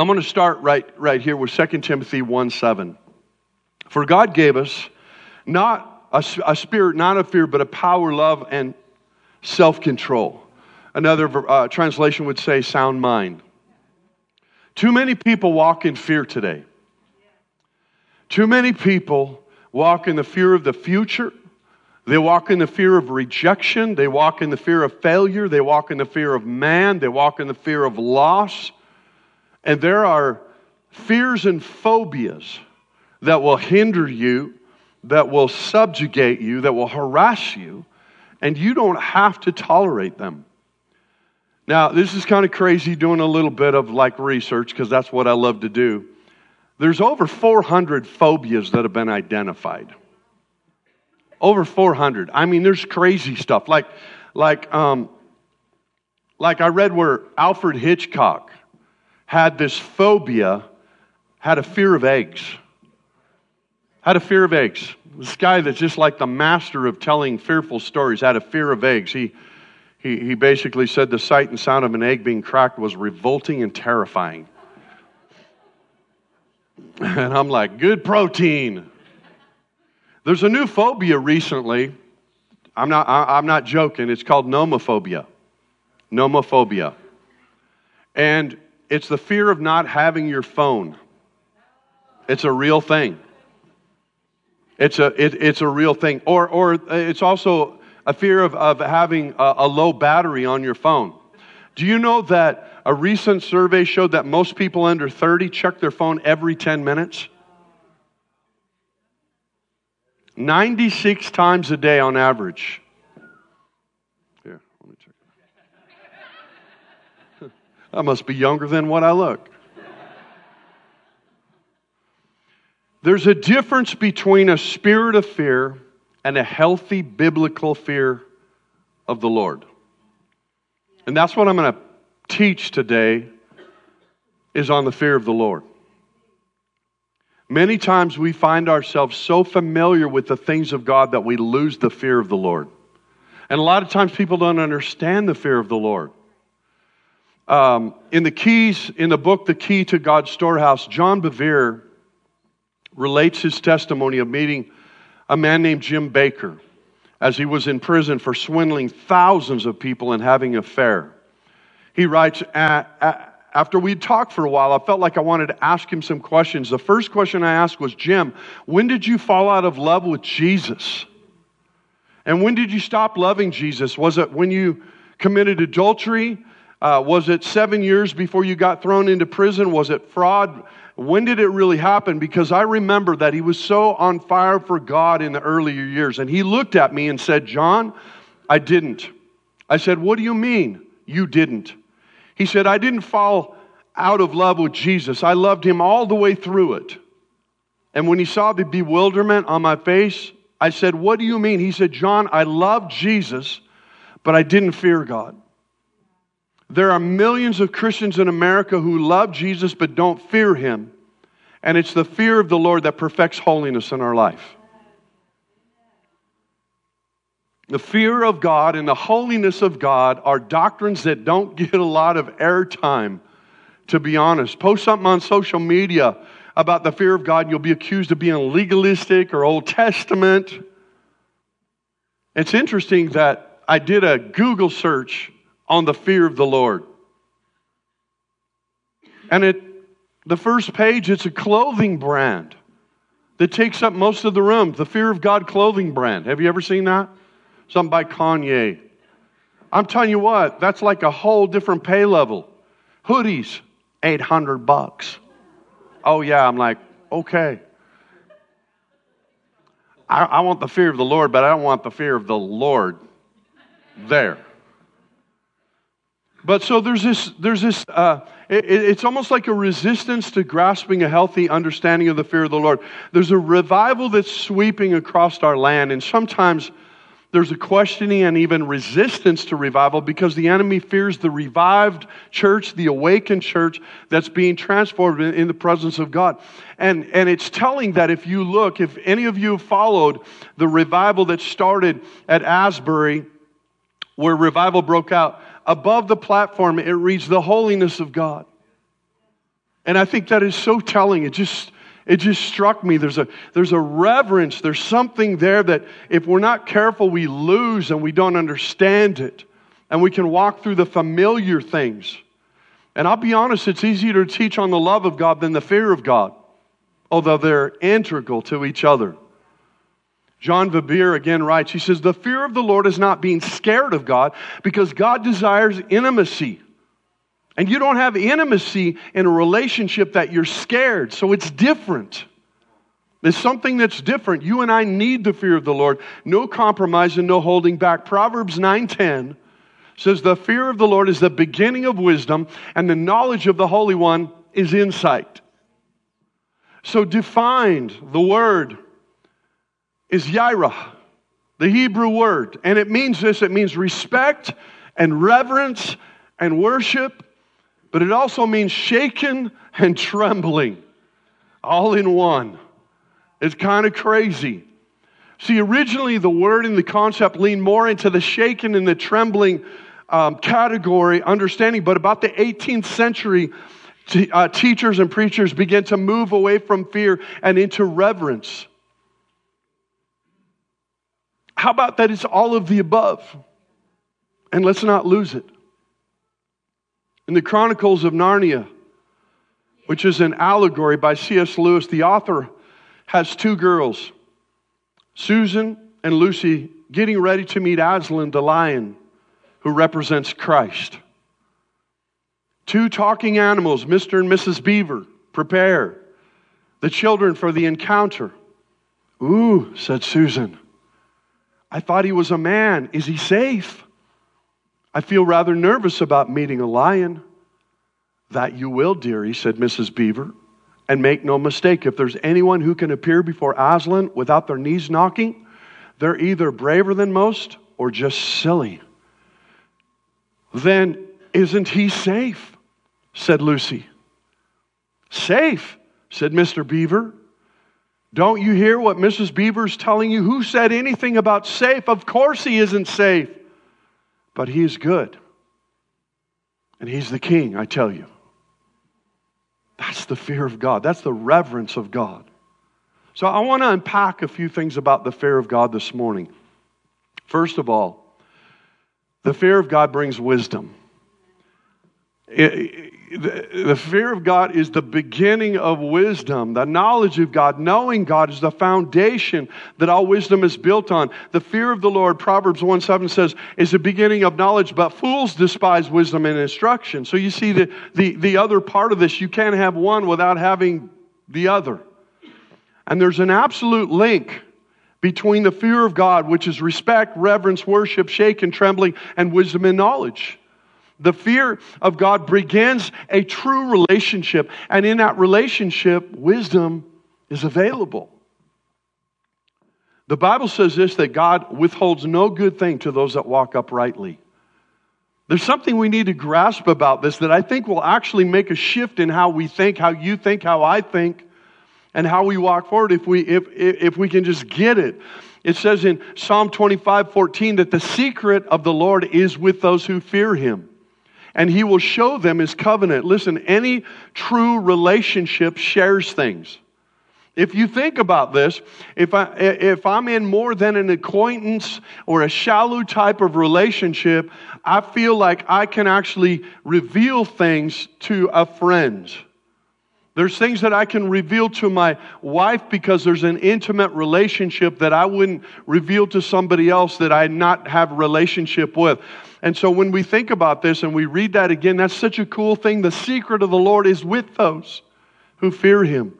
I'm going to start right, right here with 2 Timothy 1 7. For God gave us not a, a spirit, not of fear, but a power, love, and self control. Another uh, translation would say sound mind. Too many people walk in fear today. Too many people walk in the fear of the future. They walk in the fear of rejection. They walk in the fear of failure. They walk in the fear of man. They walk in the fear of loss. And there are fears and phobias that will hinder you, that will subjugate you, that will harass you, and you don't have to tolerate them. Now, this is kind of crazy doing a little bit of like research because that's what I love to do. There's over 400 phobias that have been identified. Over 400. I mean, there's crazy stuff. Like, like, um, like I read where Alfred Hitchcock had this phobia, had a fear of eggs. Had a fear of eggs. This guy that's just like the master of telling fearful stories had a fear of eggs. He, he, he basically said the sight and sound of an egg being cracked was revolting and terrifying. And I'm like, good protein. There's a new phobia recently. I'm not, I'm not joking. It's called nomophobia. Nomophobia. And it's the fear of not having your phone. It's a real thing. It's a, it, it's a real thing. Or, or it's also a fear of, of having a, a low battery on your phone. Do you know that a recent survey showed that most people under 30 check their phone every 10 minutes? 96 times a day on average. Here, let me check it I must be younger than what I look. There's a difference between a spirit of fear and a healthy biblical fear of the Lord. And that's what I'm going to teach today is on the fear of the Lord. Many times we find ourselves so familiar with the things of God that we lose the fear of the Lord. And a lot of times people don't understand the fear of the Lord. Um, in the keys, in the book, The Key to God's Storehouse, John Bevere relates his testimony of meeting a man named Jim Bakker as he was in prison for swindling thousands of people and having an affair. He writes, after we'd talked for a while, I felt like I wanted to ask him some questions. The first question I asked was, Jim, when did you fall out of love with Jesus? And when did you stop loving Jesus? Was it when you committed adultery? Uh, was it seven years before you got thrown into prison? Was it fraud? When did it really happen? Because I remember that he was so on fire for God in the earlier years. And he looked at me and said, John, I didn't. I said, What do you mean you didn't? He said, I didn't fall out of love with Jesus. I loved him all the way through it. And when he saw the bewilderment on my face, I said, What do you mean? He said, John, I love Jesus, but I didn't fear God. There are millions of Christians in America who love Jesus but don't fear him. And it's the fear of the Lord that perfects holiness in our life. The fear of God and the holiness of God are doctrines that don't get a lot of airtime, to be honest. Post something on social media about the fear of God, and you'll be accused of being legalistic or Old Testament. It's interesting that I did a Google search on the fear of the Lord. And it, the first page, it's a clothing brand that takes up most of the room. The Fear of God clothing brand. Have you ever seen that? something by Kanye. I'm telling you what, that's like a whole different pay level. Hoodies, 800 bucks. Oh, yeah, I'm like, okay. I, I, want the fear of the Lord, but I don't want the fear of the Lord there. But so there's this, there's this, uh, it, it's almost like a resistance to grasping a healthy understanding of the fear of the Lord. There's a revival that's sweeping across our land, and sometimes there's a questioning and even resistance to revival because the enemy fears the revived church, the awakened church that's being transformed in, in, the presence of God. And, and it's telling that if you look, if any of you followed the revival that started at Asbury, where revival broke out, above the platform it reads the holiness of God. And I think that is so telling. It just, it just struck me. There's a, there's a reverence, there's something there that if we're not careful, we lose and we don't understand it. And we can walk through the familiar things. And I'll be honest, it's easier to teach on the love of God than the fear of God, although they're integral to each other. John Bevere again writes, he says, The fear of the Lord is not being scared of God because God desires intimacy. And you don't have intimacy in a relationship that you're scared. So it's different. There's something that's different. You and I need the fear of the Lord. No compromise and no holding back. Proverbs 9:10 says the fear of the Lord is the beginning of wisdom and the knowledge of the Holy One is insight. So defined the word is yirah, the Hebrew word, and it means this it means respect and reverence and worship but it also means shaken and trembling all in one. It's kind of crazy. See, originally the word and the concept leaned more into the shaken and the trembling um, category, understanding, but about the 18th century, t- uh, teachers and preachers began to move away from fear and into reverence. How about that it's all of the above? And let's not lose it in the Chronicles of Narnia, which is an allegory by C.S. Lewis, the author has two girls, Susan and Lucy, getting ready to meet Aslan the lion, who represents Christ. Two talking animals, Mr. and Mrs. Beaver, prepare the children for the encounter. Ooh, said Susan. I thought he was a man. Is he safe? I feel rather nervous about meeting a lion. That you will, dearie, said Mrs. Beaver. And make no mistake, if there's anyone who can appear before Aslan without their knees knocking, they're either braver than most or just silly. Then isn't he safe? said Lucy. Safe, said Mr. Beaver. Don't you hear what Mrs. Beaver's telling you? Who said anything about safe? Of course he isn't safe but he is good. And he's the king, I tell you. That's the fear of God. That's the reverence of God. So I want to unpack a few things about the fear of God this morning. First of all, the fear of God brings wisdom. The, the fear of God is the beginning of wisdom. The knowledge of God, knowing God, is the foundation that all wisdom is built on. The fear of the Lord, Proverbs 1 7 says, is the beginning of knowledge, but fools despise wisdom and instruction. So you see the, the, the other part of this, you can't have one without having the other. And there's an absolute link between the fear of God, which is respect, reverence, worship, shake and trembling, and wisdom and knowledge. The fear of God begins a true relationship, and in that relationship, wisdom is available. The Bible says this that God withholds no good thing to those that walk uprightly. There's something we need to grasp about this that I think will actually make a shift in how we think, how you think, how I think, and how we walk forward if we, if, if we can just get it. It says in Psalm 25 14 that the secret of the Lord is with those who fear him and he will show them his covenant. Listen, any true relationship shares things. If you think about this, if, I, if I'm in more than an acquaintance or a shallow type of relationship, I feel like I can actually reveal things to a friend. There's things that I can reveal to my wife because there's an intimate relationship that I wouldn't reveal to somebody else that I not have relationship with. And so when we think about this and we read that again, that's such a cool thing. The secret of the Lord is with those who fear him,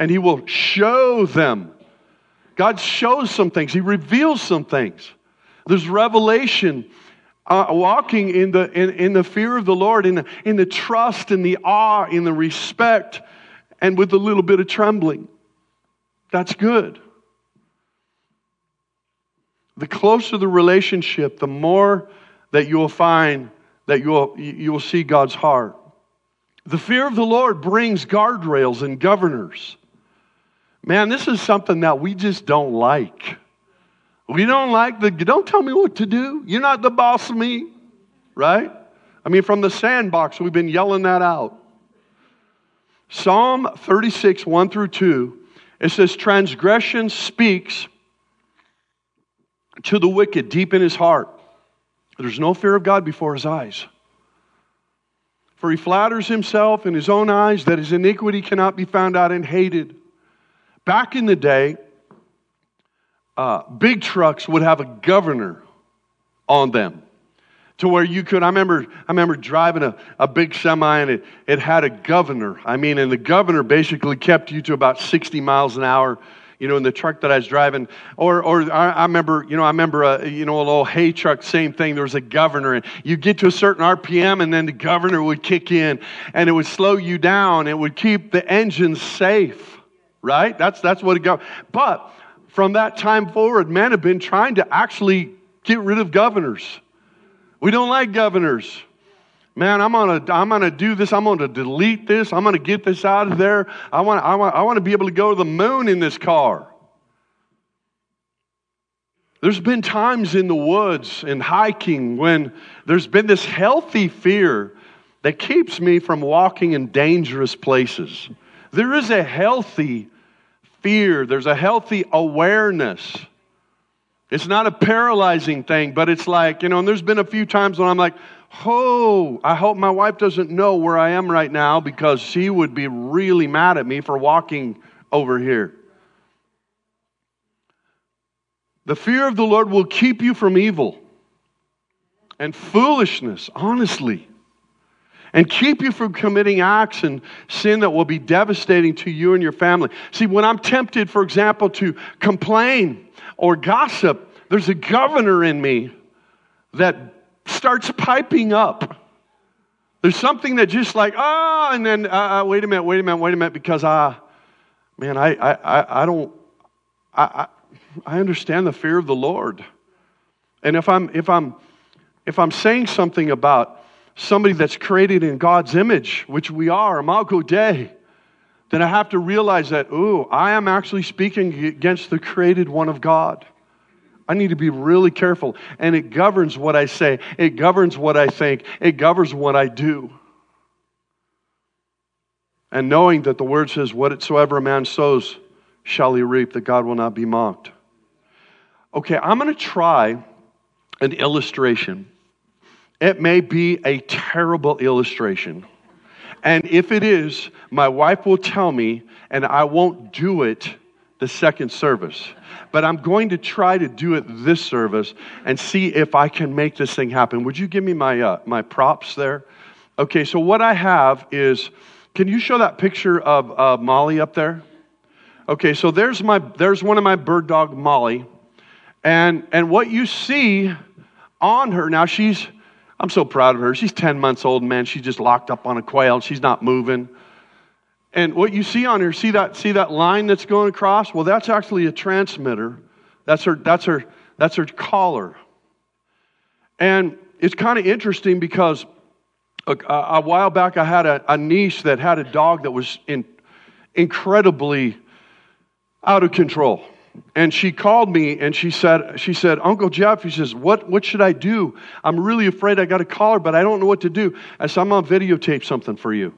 and he will show them. God shows some things, he reveals some things. There's revelation. Uh, walking in the, in, in the fear of the Lord, in the, in the trust, in the awe, in the respect, and with a little bit of trembling. That's good. The closer the relationship, the more that you will find that you will, you will see God's heart. The fear of the Lord brings guardrails and governors. Man, this is something that we just don't like. We don't like the, don't tell me what to do. You're not the boss of me, right? I mean, from the sandbox, we've been yelling that out. Psalm 36, 1 through 2, it says, Transgression speaks to the wicked deep in his heart. There's no fear of God before his eyes. For he flatters himself in his own eyes that his iniquity cannot be found out and hated. Back in the day, uh, big trucks would have a governor on them. To where you could i remember i remember driving a, a big semi and it, it had a governor. I mean and the governor basically kept you to about 60 miles an hour you know in the truck that i was driving. Or or i, I remember you know i remember a you know a little hay truck same thing. There was a governor and you get to a certain rpm and then the governor would kick in and it would slow you down. It would keep the engine safe right? That's that's what it got but from that time forward men have been trying to actually get rid of governors we don't like governors. Man, I'm gonna, I'm gonna do this. I'm gonna delete this. I'm gonna get this out of there. I want, I want, I want to be able to go to the moon in this car. There's been times in the woods and hiking when there's been this healthy fear that keeps me from walking in dangerous places. There is a healthy fear, there's a healthy awareness. It's not a paralyzing thing, but it's like, you know, and there's been a few times when I'm like, oh, I hope my wife doesn't know where I am right now because she would be really mad at me for walking over here. The fear of the Lord will keep you from evil and foolishness, honestly, and keep you from committing acts and sin that will be devastating to you and your family. See, when I'm tempted, for example, to complain, or gossip, there's a governor in me that starts piping up. There's something that just like, ah, oh, and then, uh, uh, wait a minute, wait a minute, wait a minute, because, uh, man, I, I, I don't, I, I understand the fear of the Lord. And if I'm, if I'm, if I'm saying something about somebody that's created in God's image, which we are, Imago Dei, then I have to realize that, ooh, I am actually speaking against the created one of God. I need to be really careful. And it governs what I say, it governs what I think, it governs what I do. And knowing that the word says, whatsoever a man sows shall he reap, that God will not be mocked. Okay, I'm going to try an illustration. It may be a terrible illustration. And if it is, my wife will tell me, and I won't do it the second service. But I'm going to try to do it this service and see if I can make this thing happen. Would you give me my, uh, my props there? Okay, so what I have is can you show that picture of uh, Molly up there? Okay, so there's, my, there's one of my bird dog, Molly. And, and what you see on her, now she's I'm so proud of her. She's 10 months old, man. She's just locked up on a quail. She's not moving. And what you see on her, see that, see that line that's going across? Well, that's actually a transmitter. That's her, that's her, that's her collar. And it's kind of interesting because uh, a, a, while back I had a, a niece that had a dog that was in, incredibly out of control and she called me and she said, she said, Uncle Jeff, he says, what, what should I do? I'm really afraid I got a collar, but I don't know what to do. I said, I'm going to videotape something for you.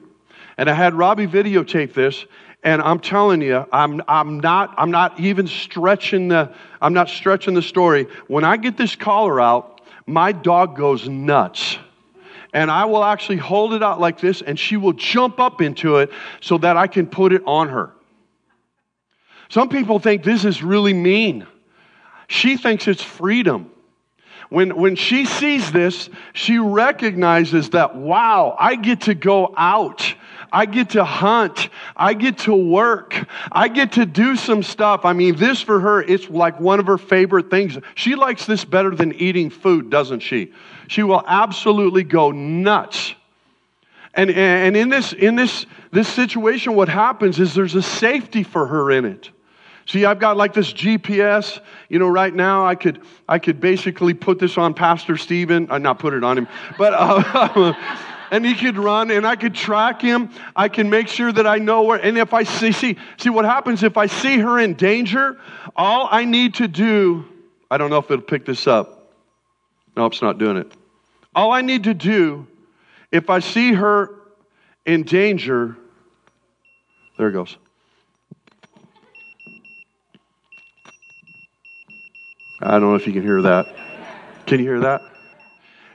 And I had Robbie videotape this, and I'm telling you, I'm, I'm, not, I'm not even stretching the, I'm not stretching the story. When I get this collar out, my dog goes nuts. And I will actually hold it out like this, and she will jump up into it so that I can put it on her. Some people think this is really mean. She thinks it's freedom. When, when she sees this, she recognizes that, wow, I get to go out. I get to hunt. I get to work. I get to do some stuff. I mean, this for her, it's like one of her favorite things. She likes this better than eating food, doesn't she? She will absolutely go nuts. And, and in this, in this, this situation, what happens is there's a safety for her in it. See, I've got like this GPS. You know, right now I could I could basically put this on Pastor Stephen. Uh, not put it on him, but uh, and he could run, and I could track him. I can make sure that I know where. And if I see see see what happens if I see her in danger, all I need to do. I don't know if it'll pick this up. No, it's not doing it. All I need to do, if I see her in danger, There it goes. I don't know if you can hear that. Can you hear that?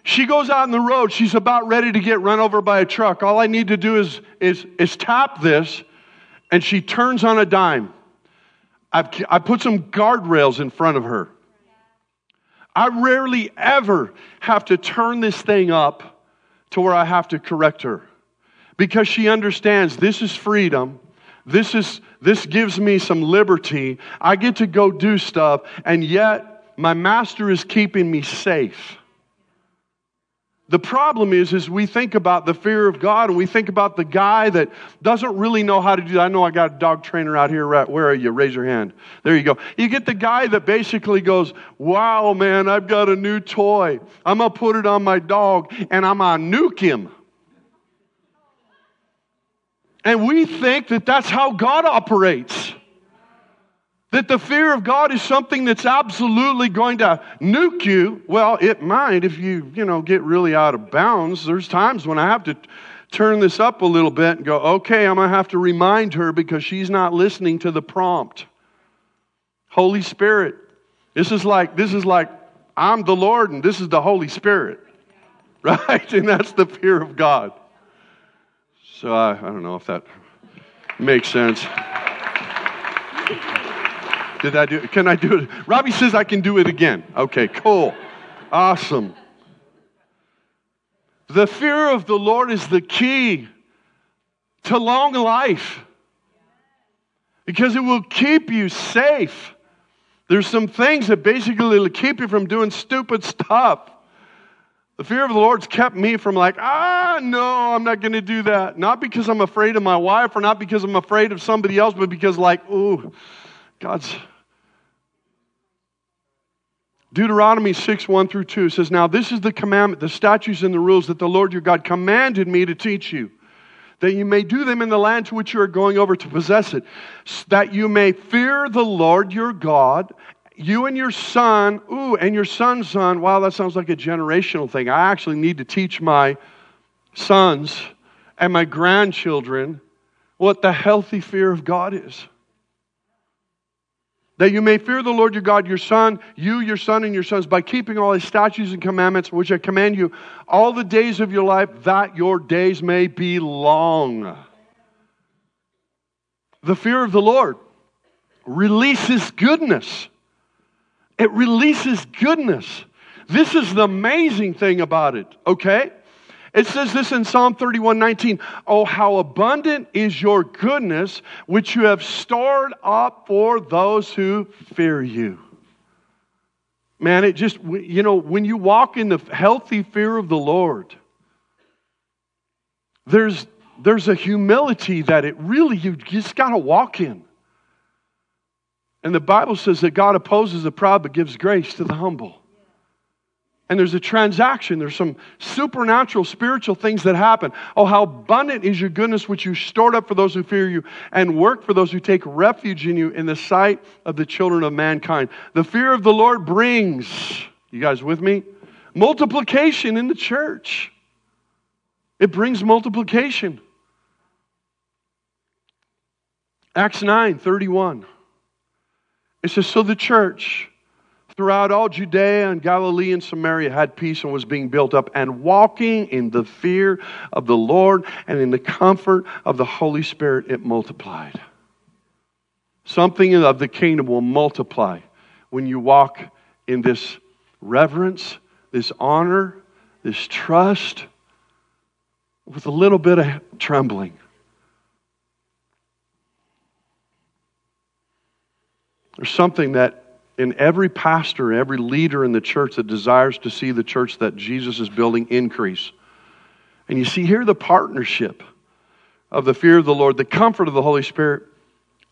She goes out on the road. She's about ready to get run over by a truck. All I need to do is, is, is tap this, and she turns on a dime. I've, I put some guardrails in front of her. I rarely ever have to turn this thing up to where I have to correct her because she understands this is freedom. This, is, this gives me some liberty. I get to go do stuff, and yet my master is keeping me safe. The problem is, is we think about the fear of God and we think about the guy that doesn't really know how to do that. I know I got a dog trainer out here. Right, where are you? Raise your hand. There you go. You get the guy that basically goes, wow, man, I've got a new toy. I'm going to put it on my dog and I'm going to nuke him. And we think that that's how God operates. That the fear of God is something that's absolutely going to nuke you. Well, it might if you, you know, get really out of bounds. There's times when I have to turn this up a little bit and go, okay, I'm going to have to remind her because she's not listening to the prompt. Holy Spirit. This is like, this is like, I'm the Lord and this is the Holy Spirit. Right? And that's the fear of God. So I, I don't know if that makes sense. Did I do it? Can I do it? Robbie says I can do it again. Okay, cool. Awesome. The fear of the Lord is the key to long life because it will keep you safe. There's some things that basically will keep you from doing stupid stuff. The fear of the Lord's kept me from like, ah, no, I'm not going to do that. Not because I'm afraid of my wife or not because I'm afraid of somebody else, but because like, ooh, God's Deuteronomy 6, 1 through 2 says, Now this is the commandment, the statutes and the rules that the Lord your God commanded me to teach you, that you may do them in the land to which you are going over to possess it, that you may fear the Lord your God, you and your son, ooh, and your son's son. Wow, that sounds like a generational thing. I actually need to teach my sons and my grandchildren what the healthy fear of God is that you may fear the Lord your God, your son, you, your son, and your sons, by keeping all his statutes and commandments, which I command you all the days of your life, that your days may be long. The fear of the Lord releases goodness. It releases goodness. This is the amazing thing about it, okay? It says this in Psalm 31 19. Oh, how abundant is your goodness, which you have stored up for those who fear you. Man, it just, you know, when you walk in the healthy fear of the Lord, there's, there's a humility that it really, you just got to walk in. And the Bible says that God opposes the proud but gives grace to the humble. And there's a transaction. There's some supernatural, spiritual things that happen. Oh, how abundant is your goodness, which you stored up for those who fear you, and work for those who take refuge in you in the sight of the children of mankind. The fear of the Lord brings, you guys with me? Multiplication in the church. It brings multiplication. Acts 9 31. It says, So the church throughout all Judea and Galilee and Samaria had peace and was being built up and walking in the fear of the Lord and in the comfort of the Holy Spirit, it multiplied. Something of the kingdom will multiply when you walk in this reverence, this honor, this trust, with a little bit of trembling. There's something that in every pastor, every leader in the church that desires to see the church that Jesus is building increase. And you see here the partnership of the fear of the Lord, the comfort of the Holy Spirit,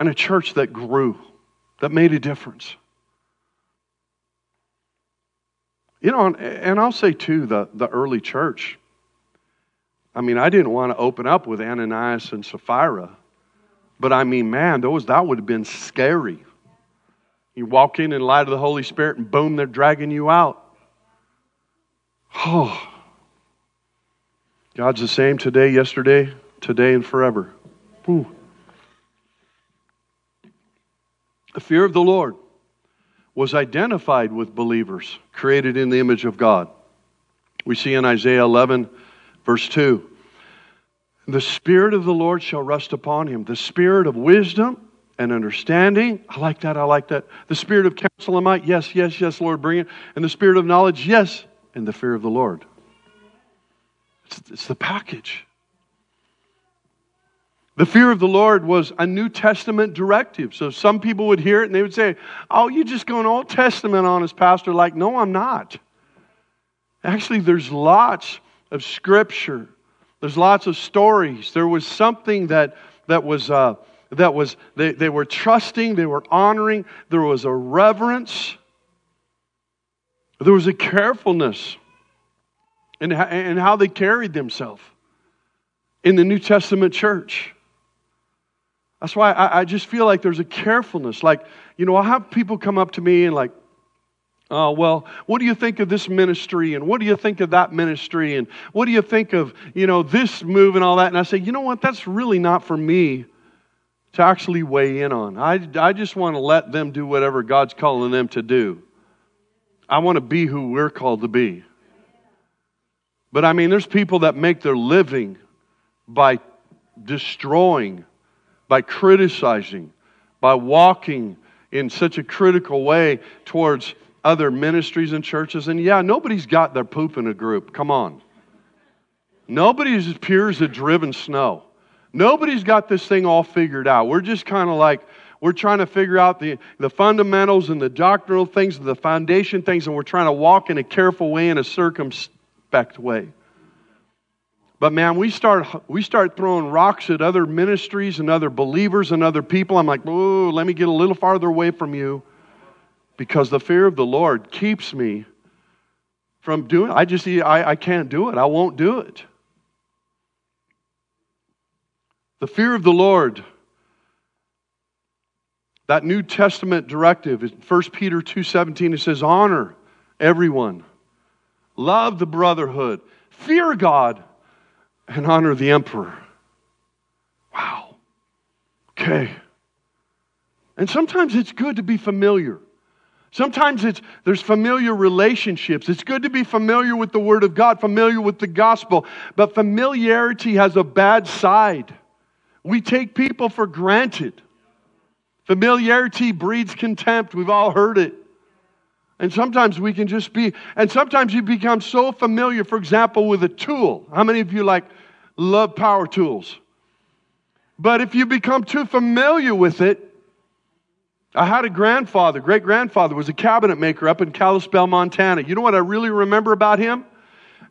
and a church that grew, that made a difference. You know, and I'll say too, the, the early church. I mean, I didn't want to open up with Ananias and Sapphira, but I mean, man, those that would have been scary. You walk in in light of the Holy Spirit, and boom, they're dragging you out. Oh. God's the same today, yesterday, today, and forever. Ooh. The fear of the Lord was identified with believers created in the image of God. We see in Isaiah 11, verse 2 The Spirit of the Lord shall rest upon him, the Spirit of wisdom and understanding. I like that, I like that. The Spirit of counsel and might. Yes, yes, yes, Lord, bring it. And the Spirit of knowledge. Yes, and the fear of the Lord. It's, it's the package. The fear of the Lord was a New Testament directive. So some people would hear it and they would say, Oh, you're just going Old Testament on us, Pastor. Like, no, I'm not. Actually, there's lots of scripture, there's lots of stories. There was something that, that was. Uh, that was they, they were trusting they were honoring there was a reverence there was a carefulness in, in how they carried themselves in the new testament church that's why I, I, just feel like there's a carefulness. Like, you know, i have people come up to me and like, oh, well, what do you think of this ministry? And what do you think of that ministry? And what do you think of, you know, this move and all that? And I say, you know what? That's really not for me to actually weigh in on. I, I just want to let them do whatever God's calling them to do. I want to be who we're called to be. But I mean, there's people that make their living by destroying by criticizing, by walking in such a critical way towards other ministries and churches. And yeah, nobody's got their poop in a group. Come on. Nobody's as pure as a driven snow. Nobody's got this thing all figured out. We're just kind of like, we're trying to figure out the, the fundamentals and the doctrinal things, the foundation things, and we're trying to walk in a careful way, in a circumspect way. But man, we start, we start throwing rocks at other ministries and other believers and other people. I'm like, oh, let me get a little farther away from you because the fear of the Lord keeps me from doing I just, I, I can't do it. I won't do it. The fear of the Lord, that New Testament directive, in 1 Peter 2.17, it says, honor everyone. Love the brotherhood. Fear God and honor the emperor. Wow. Okay. And sometimes it's good to be familiar. Sometimes it's there's familiar relationships. It's good to be familiar with the word of God, familiar with the gospel, but familiarity has a bad side. We take people for granted. Familiarity breeds contempt. We've all heard it. And sometimes we can just be, and sometimes you become so familiar, for example, with a tool. How many of you like love power tools? But if you become too familiar with it, I had a grandfather, great grandfather, was a cabinet maker up in Kalispell, Montana. You know what I really remember about him?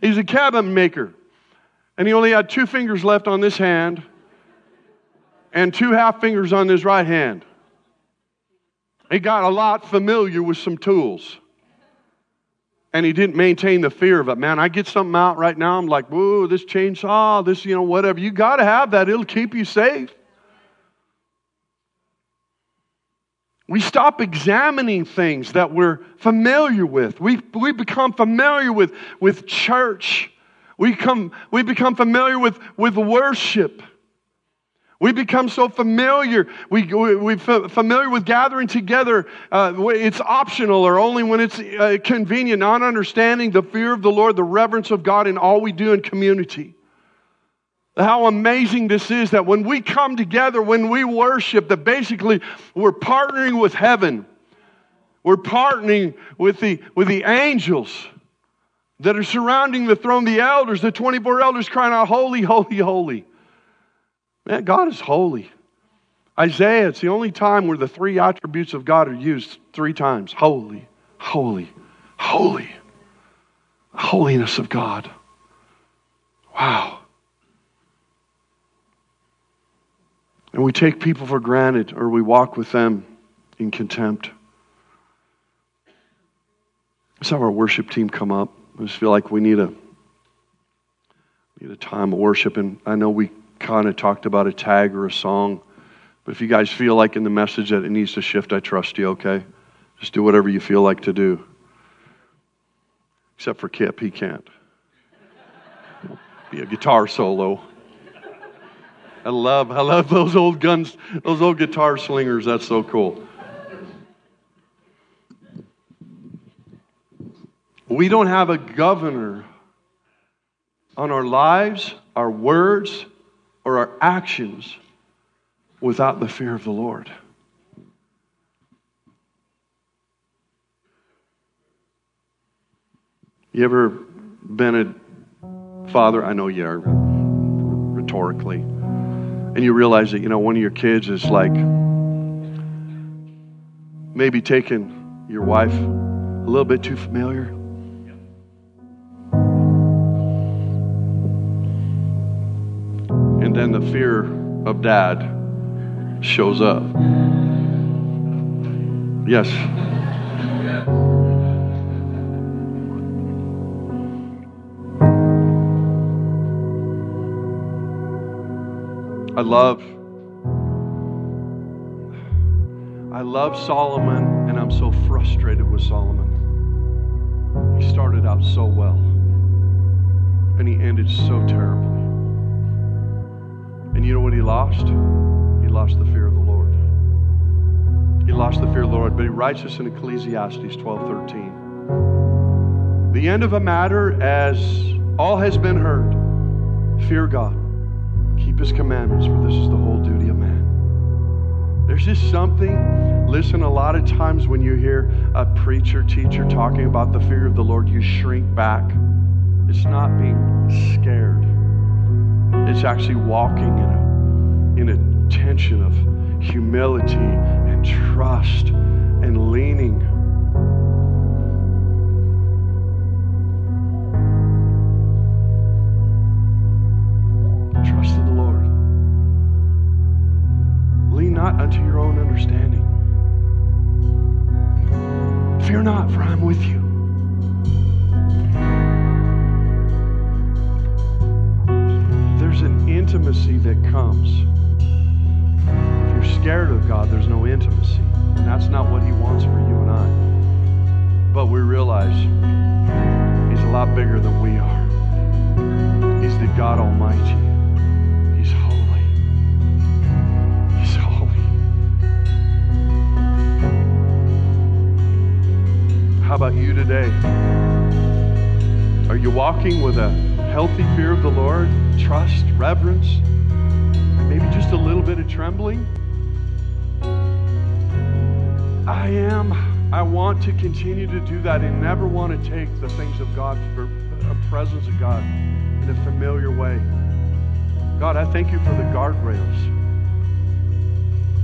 He's a cabinet maker. And he only had two fingers left on this hand and two half fingers on his right hand. He got a lot familiar with some tools. And he didn't maintain the fear of it. Man, I get something out right now. I'm like, whoa, this chainsaw, this, you know, whatever. You got to have that. It'll keep you safe. We stop examining things that we're familiar with. We, we become familiar with, with church. We, come, we become familiar with, with worship. We become so familiar. We, we, we familiar with gathering together. Uh, it's optional or only when it's uh, convenient, not understanding the fear of the Lord, the reverence of God in all we do in community. How amazing this is that when we come together, when we worship, that basically we're partnering with heaven. We're partnering with the, with the angels that are surrounding the throne, the elders, the 24 elders crying out, Holy, holy, holy. Man, God is holy. Isaiah, it's the only time where the three attributes of God are used three times holy, holy, holy. Holiness of God. Wow. And we take people for granted or we walk with them in contempt. Let's have our worship team come up. I just feel like we need a need a time of worship, and I know we kind of talked about a tag or a song. But if you guys feel like in the message that it needs to shift, I trust you, okay? Just do whatever you feel like to do. Except for Kip, he can't. Be a guitar solo. I love, I love those old guns, those old guitar slingers. That's so cool. We don't have a governor on our lives, our words, or our actions without the fear of the Lord. You ever been a father? I know you are rhetorically. And you realize that, you know, one of your kids is like maybe taking your wife a little bit too familiar. And then the fear of dad shows up. Yes. I love I love Solomon and I'm so frustrated with Solomon. He started out so well and he ended so terribly. And you know what he lost? He lost the fear of the Lord. He lost the fear of the Lord, but he writes this in Ecclesiastes 12 13. The end of a matter as all has been heard. Fear God keep his commandments, for this is the whole duty of man. There's just something, listen, a lot of times when you hear a preacher, teacher talking about the fear of the Lord, you shrink back. It's not being scared, it's actually walking in a, in a tension of humility and trust and leaning today? Are you walking with a healthy fear of the Lord, trust, reverence, maybe just a little bit of trembling? I am. I want to continue to do that and never want to take the things of God for a presence of God in a familiar way. God, I thank you for the guardrails.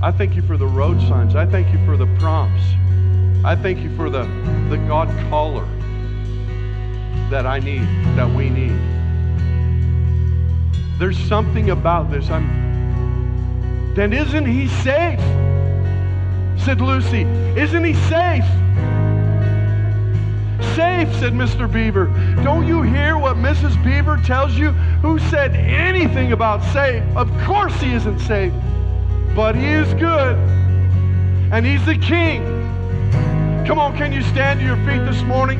I thank you for the road signs. I thank you for the prompts. I thank you for the, the God collar that I need, that we need. There's something about this. I'm then isn't he safe? Said Lucy. Isn't he safe? Safe, said Mr. Beaver. Don't you hear what Mrs. Beaver tells you? Who said anything about safe? Of course he isn't safe. But he is good. And he's the king. Come on, can you stand to your feet this morning?